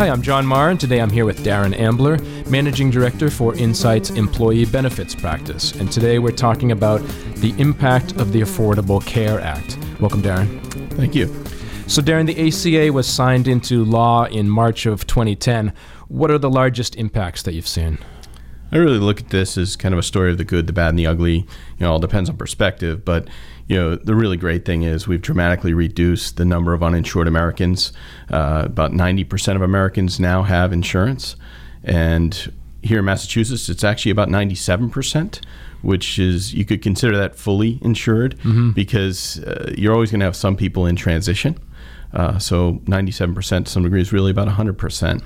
Hi, I'm John Marr, and today I'm here with Darren Ambler, Managing Director for Insight's Employee Benefits Practice. And today we're talking about the impact of the Affordable Care Act. Welcome, Darren. Thank you. So, Darren, the ACA was signed into law in March of 2010. What are the largest impacts that you've seen? I really look at this as kind of a story of the good, the bad, and the ugly. You know, all depends on perspective. But you know, the really great thing is we've dramatically reduced the number of uninsured Americans. Uh, about 90% of Americans now have insurance, and here in Massachusetts, it's actually about 97%, which is you could consider that fully insured mm-hmm. because uh, you're always going to have some people in transition. Uh, so 97% to some degree is really about 100%.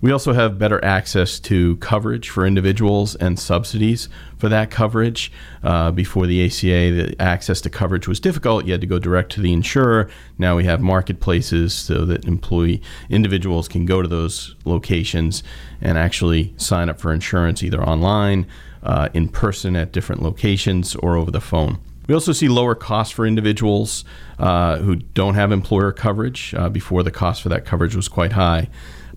We also have better access to coverage for individuals and subsidies for that coverage. Uh, before the ACA, the access to coverage was difficult. You had to go direct to the insurer. Now we have marketplaces so that employee individuals can go to those locations and actually sign up for insurance either online, uh, in person at different locations, or over the phone. We also see lower costs for individuals uh, who don't have employer coverage. Uh, before, the cost for that coverage was quite high.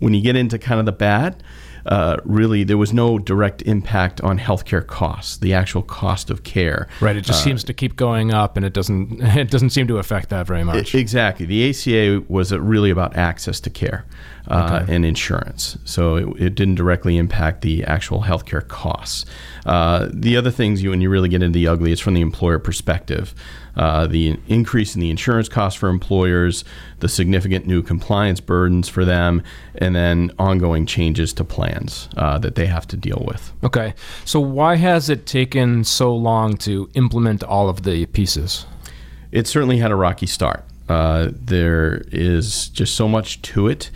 When you get into kind of the bad, uh, really there was no direct impact on healthcare costs, the actual cost of care. Right. It just uh, seems to keep going up, and it doesn't it doesn't seem to affect that very much. Exactly. The ACA was really about access to care uh, okay. and insurance, so it, it, didn't directly impact the actual healthcare costs. Uh, the other things you when you really get into the ugly, it's from the employer perspective uh, the increase in the insurance costs for employers, the significant new compliance burdens for them, and then ongoing changes to plans uh, that they have to deal with. Okay. So, why has it taken so long to implement all of the pieces? It certainly had a rocky start. Uh, there is just so much to it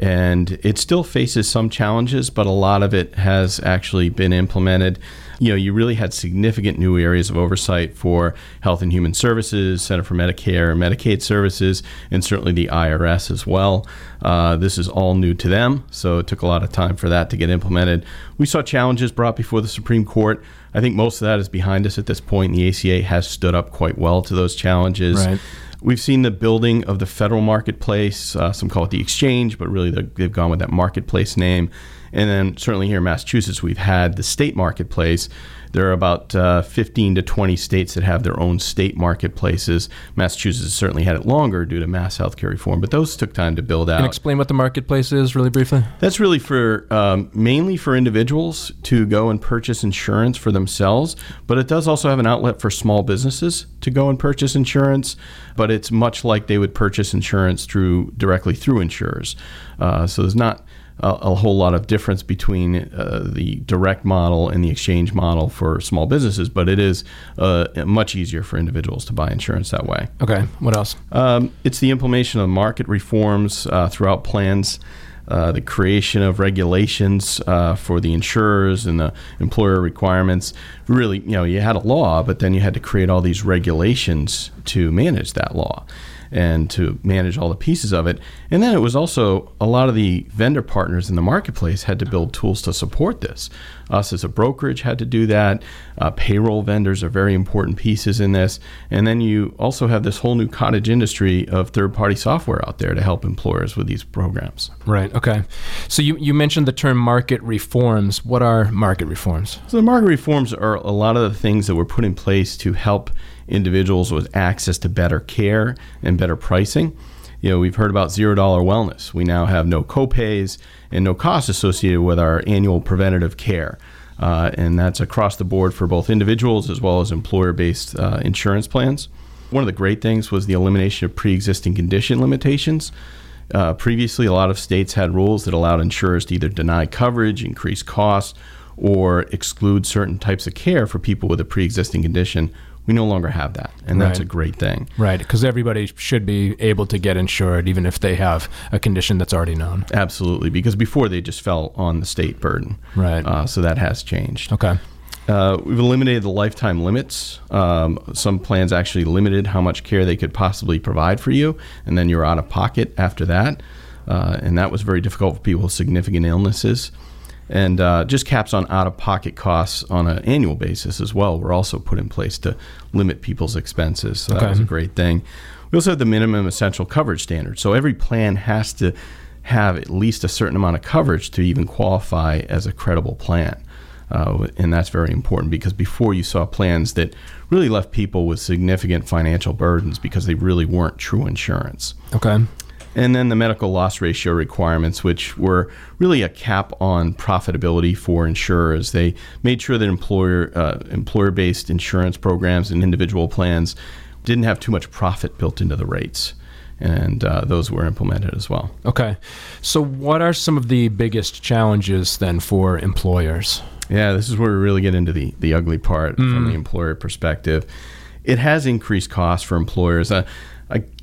and it still faces some challenges, but a lot of it has actually been implemented. You know, you really had significant new areas of oversight for Health and Human Services, Center for Medicare and Medicaid Services, and certainly the IRS as well. Uh, this is all new to them, so it took a lot of time for that to get implemented. We saw challenges brought before the Supreme Court. I think most of that is behind us at this point. The ACA has stood up quite well to those challenges. Right. We've seen the building of the federal marketplace. Uh, some call it the exchange, but really they've gone with that marketplace name. And then certainly here in Massachusetts, we've had the state marketplace, there are about uh, 15 to 20 states that have their own state marketplaces. Massachusetts certainly had it longer due to mass healthcare reform, but those took time to build out. Can explain what the marketplace is really briefly? That's really for um, mainly for individuals to go and purchase insurance for themselves, but it does also have an outlet for small businesses to go and purchase insurance. But it's much like they would purchase insurance through directly through insurers. Uh, so there's not a, a whole lot of difference between uh, the direct model and the exchange model for small businesses, but it is uh, much easier for individuals to buy insurance that way. Okay, what else? Um, it's the implementation of market reforms uh, throughout plans. Uh, the creation of regulations uh, for the insurers and the employer requirements. Really, you know, you had a law, but then you had to create all these regulations to manage that law and to manage all the pieces of it. And then it was also a lot of the vendor partners in the marketplace had to build tools to support this. Us as a brokerage had to do that. Uh, payroll vendors are very important pieces in this. And then you also have this whole new cottage industry of third party software out there to help employers with these programs. Right. Okay. So you, you mentioned the term market reforms. What are market reforms? So the market reforms are a lot of the things that were put in place to help individuals with access to better care and better pricing. You know, we've heard about zero dollar wellness. We now have no copays and no costs associated with our annual preventative care. Uh, and that's across the board for both individuals as well as employer based uh, insurance plans. One of the great things was the elimination of pre existing condition limitations. Uh, previously, a lot of states had rules that allowed insurers to either deny coverage, increase costs, or exclude certain types of care for people with a pre existing condition we no longer have that, and right. that's a great thing. Right, because everybody should be able to get insured, even if they have a condition that's already known. Absolutely, because before they just fell on the state burden. Right. Uh, so that has changed. Okay. Uh, we've eliminated the lifetime limits. Um, some plans actually limited how much care they could possibly provide for you, and then you're out of pocket after that. Uh, and that was very difficult for people with significant illnesses and uh, just caps on out-of-pocket costs on an annual basis as well were also put in place to limit people's expenses. So okay. that was a great thing. We also have the minimum essential coverage standard. So every plan has to have at least a certain amount of coverage to even qualify as a credible plan. Uh, and that's very important because before you saw plans that really left people with significant financial burdens because they really weren't true insurance. Okay. And then the medical loss ratio requirements, which were really a cap on profitability for insurers. They made sure that employer uh, employer based insurance programs and individual plans didn't have too much profit built into the rates. And uh, those were implemented as well. Okay. So, what are some of the biggest challenges then for employers? Yeah, this is where we really get into the, the ugly part mm. from the employer perspective. It has increased costs for employers. Uh,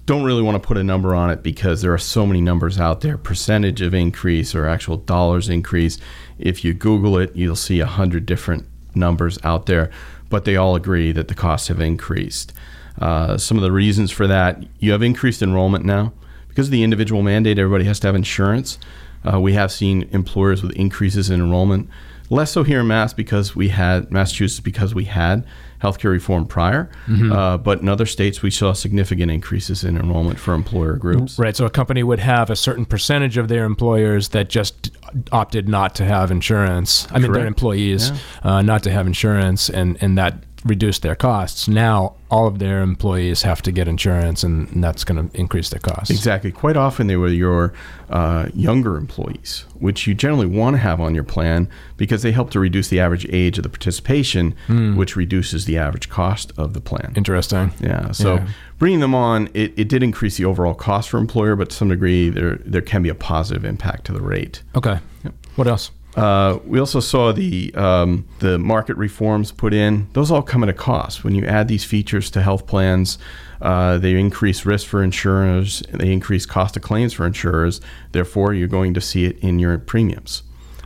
don't really want to put a number on it because there are so many numbers out there percentage of increase or actual dollars increase. If you Google it, you'll see a hundred different numbers out there, but they all agree that the costs have increased. Uh, some of the reasons for that you have increased enrollment now. Because of the individual mandate, everybody has to have insurance. Uh, we have seen employers with increases in enrollment. Less so here in Mass because we had Massachusetts because we had healthcare reform prior, mm-hmm. uh, but in other states we saw significant increases in enrollment for employer groups. Right. So a company would have a certain percentage of their employers that just opted not to have insurance. I mean, their employees yeah. uh, not to have insurance, and and that reduce their costs. Now all of their employees have to get insurance, and, that's going to increase their costs. Exactly. Quite often they were your uh, younger employees, which you generally want to have on your plan because they help to reduce the average age of the participation, mm. which reduces the average cost of the plan. Interesting. Yeah. So yeah. bringing them on, it, it did increase the overall cost for employer, but to some degree there there can be a positive impact to the rate. Okay. Yep. What else? Uh, we also saw the um, the market reforms put in. Those all come at a cost. When you add these features to health plans, uh, they increase risk for insurers. They increase cost of claims for insurers. Therefore, you're going to see it in your premiums.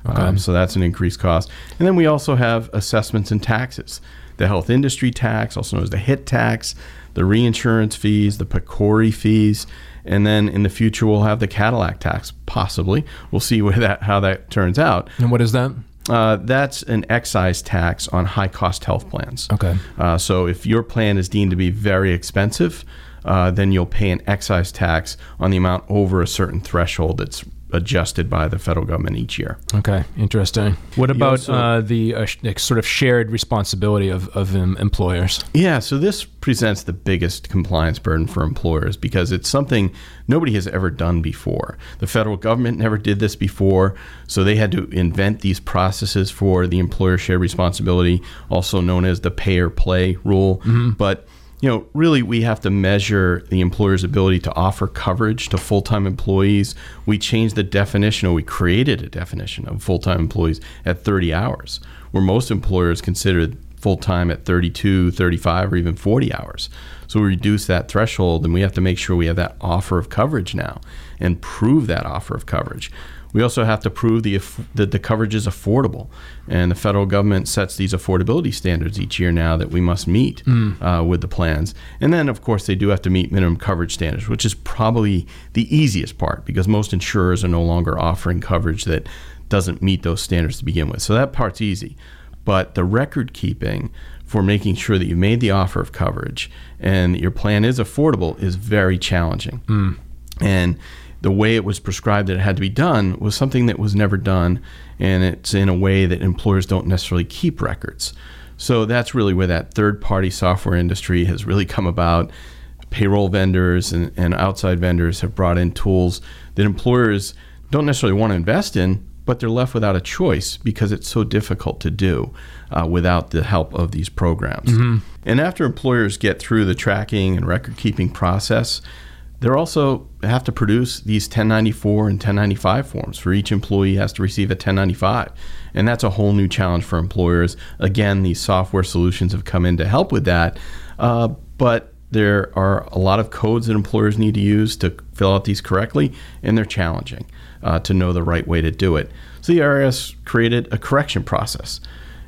Okay. Um, so that's an increased cost. And then we also have assessments and taxes. The health industry tax, also known as the HIT tax, the reinsurance fees, the PCORI fees, and then in the future we'll have the Cadillac tax. Possibly, we'll see where that how that turns out. And what is that? Uh, that's an excise tax on high cost health plans. Okay. Uh, so if your plan is deemed to be very expensive, uh, then you'll pay an excise tax on the amount over a certain threshold that's adjusted by the federal government each year. Okay, interesting. What about also, uh, the uh, sort of shared responsibility of, of um, employers? Yeah, so this presents the biggest compliance burden for employers because it's something nobody has ever done before. The federal government never did this before, so they had to invent these processes for the employer shared responsibility, also known as the pay or play rule. Mm-hmm. But you know, really we have to measure the employer's ability to offer coverage to full-time employees. We changed the definition, or we created a definition of full-time employees at 30 hours, where most employers consider full-time at 32, 35, or even 40 hours. So we reduce that threshold, and we have to make sure we have that offer of coverage now and prove that offer of coverage. We also have to prove the, that the coverage is affordable. And the federal government sets these affordability standards each year now that we must meet mm. uh, with the plans. And then, of course, they do have to meet minimum coverage standards, which is probably the easiest part because most insurers are no longer offering coverage that doesn't meet those standards to begin with. So that part's easy. But the record keeping for making sure that you made the offer of coverage and your plan is affordable is very challenging. Mm. And the way it was prescribed that it had to be done was something that was never done, and it's in a way that employers don't necessarily keep records. So that's really where that third party software industry has really come about. Payroll vendors and, and outside vendors have brought in tools that employers don't necessarily want to invest in, but they're left without a choice because it's so difficult to do uh, without the help of these programs. Mm-hmm. And after employers get through the tracking and record keeping process, they're also have to produce these 1094 and 1095 forms. For each employee has to receive a 1095 and that's a whole new challenge for employers. Again these software solutions have come in to help with that. Uh, but there are a lot of codes that employers need to use to fill out these correctly and they're challenging uh, to know the right way to do it. So the irs created a correction process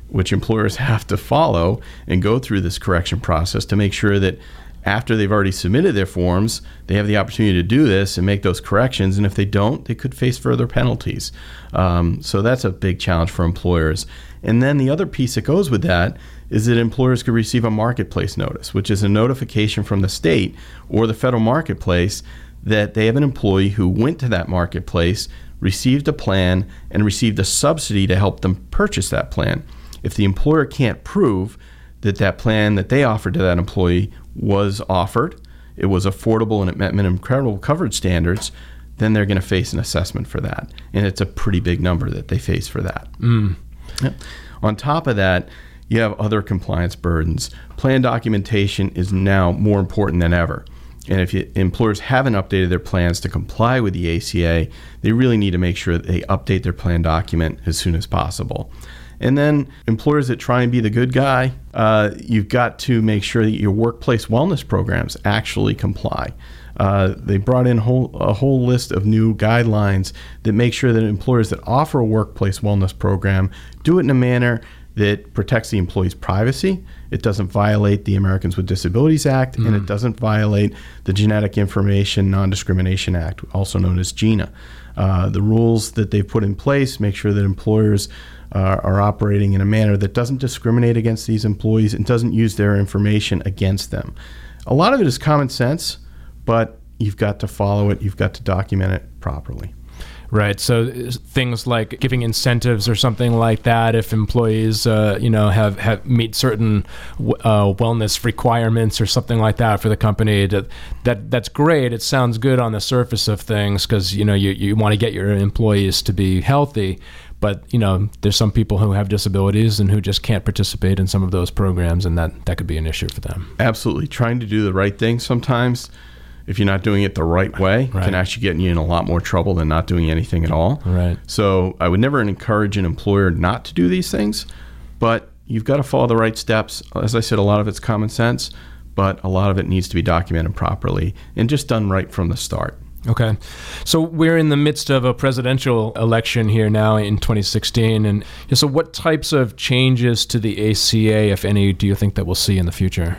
which employers have to follow and go through this correction process to make sure that after they've already submitted their forms, they have the opportunity to do this and make those corrections. And if they don't, they could face further penalties. Um, so that's a big challenge for employers. And then the other piece that goes with that is that employers could receive a marketplace notice, which is a notification from the state or the federal marketplace that they have an employee who went to that marketplace, received a plan, and received a subsidy to help them purchase that plan. If the employer can't prove that that plan that they offered to that employee was offered, it was affordable and it met minimum credible coverage standards, then they're going to face an assessment for that. And it's a pretty big number that they face for that. Mm. Yep. On top of that, you have other compliance burdens. Plan documentation is now more important than ever. And if you, employers haven't updated their plans to comply with the ACA, they really need to make sure that they update their plan document as soon as possible. And then employers that try and be the good guy, uh, you've got to make sure that your workplace wellness programs actually comply. Uh, they brought in whole, a whole list of new guidelines that make sure that employers that offer a workplace wellness program do it in a manner that protects the employee's privacy. It doesn't violate the Americans with Disabilities Act, mm. and it mm. doesn't violate the Genetic Information Non Discrimination Act, also known as GINA. Uh, the rules that they've put in place make sure that employers uh, are operating in a manner that doesn't discriminate against these employees and doesn't use their information against them. A lot of it is common sense, but you've got to follow it, you've got to document it properly. Right. So things like giving incentives or something like that, if employees, uh, you know, have, have meet certain uh, wellness requirements or something like that for the company, that, that that's great. It sounds good on the surface of things because you know you, you want to get your employees to be healthy. But you know, there's some people who have disabilities and who just can't participate in some of those programs, and that that could be an issue for them. Absolutely, trying to do the right thing sometimes if you're not doing it the right way, right. can actually get you in a lot more trouble than not doing anything at all. Right. So I would never encourage an employer not to do these things, but you've got to follow the right steps. As I said, a lot of it's common sense, but a lot of it needs to be documented properly and just done right from the start. Okay. So we're in the midst of a presidential election here now in 2016. And so, what types of changes to the ACA, if any, do you think that we'll see in the future?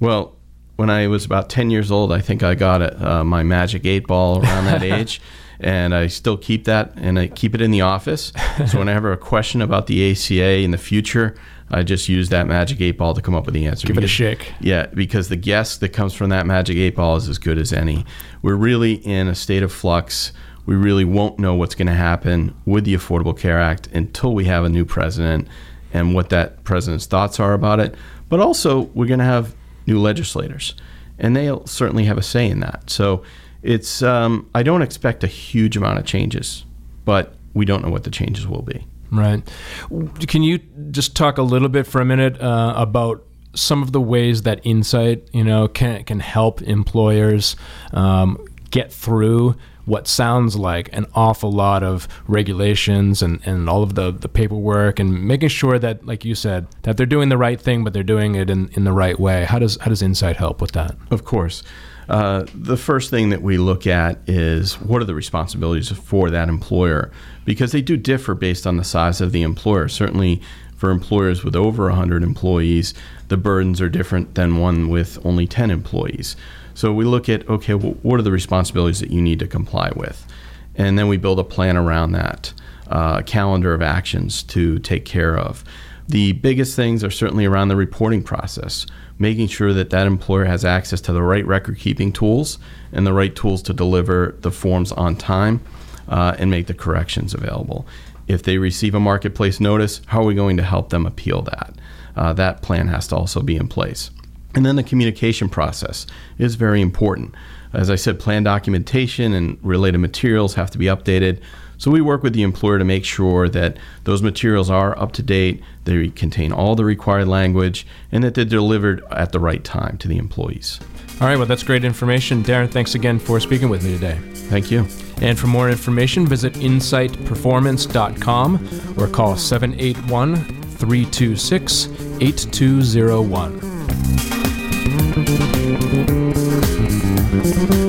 Well, when I was about 10 years old, I think I got uh, my magic eight ball around that age. And I still keep that and I keep it in the office. So when I have a question about the ACA in the future, I just use that magic eight ball to come up with the answer. Give because, it a shake. Yeah, because the guess that comes from that magic eight ball is as good as any. We're really in a state of flux. We really won't know what's going to happen with the Affordable Care Act until we have a new president and what that president's thoughts are about it. But also, we're going to have new legislators, and they'll certainly have a say in that. So it's um, I don't expect a huge amount of changes, but we don't know what the changes will be. Right. Can you just talk a little bit for a minute uh, about some of the ways that insight, you know, can can help employers um, get through what sounds like an awful lot of regulations and, and all of the, the paperwork and making sure that, like you said, that they're doing the right thing, but they're doing it in, in the right way. How does, how does Insight help with that? Of course. Uh, the first thing that we look at is what are the responsibilities for that employer because they do differ based on the size of the employer. Certainly, for employers with over 100 employees, the burdens are different than one with only 10 employees. So we look at okay, well, what are the responsibilities that you need to comply with, and then we build a plan around that, uh, a calendar of actions to take care of. The biggest things are certainly around the reporting process, making sure that that employer has access to the right record keeping tools and the right tools to deliver the forms on time uh, and make the corrections available. If they receive a marketplace notice, how are we going to help them appeal that? Uh, that plan has to also be in place. And then the communication process is very important. As I said, plan documentation and related materials have to be updated. So we work with the employer to make sure that those materials are up to date, they contain all the required language, and that they're delivered at the right time to the employees. All right, well, that's great information. Darren, thanks again for speaking with me today. Thank you. And for more information, visit insightperformance.com or call 781 326 8201. Thank you.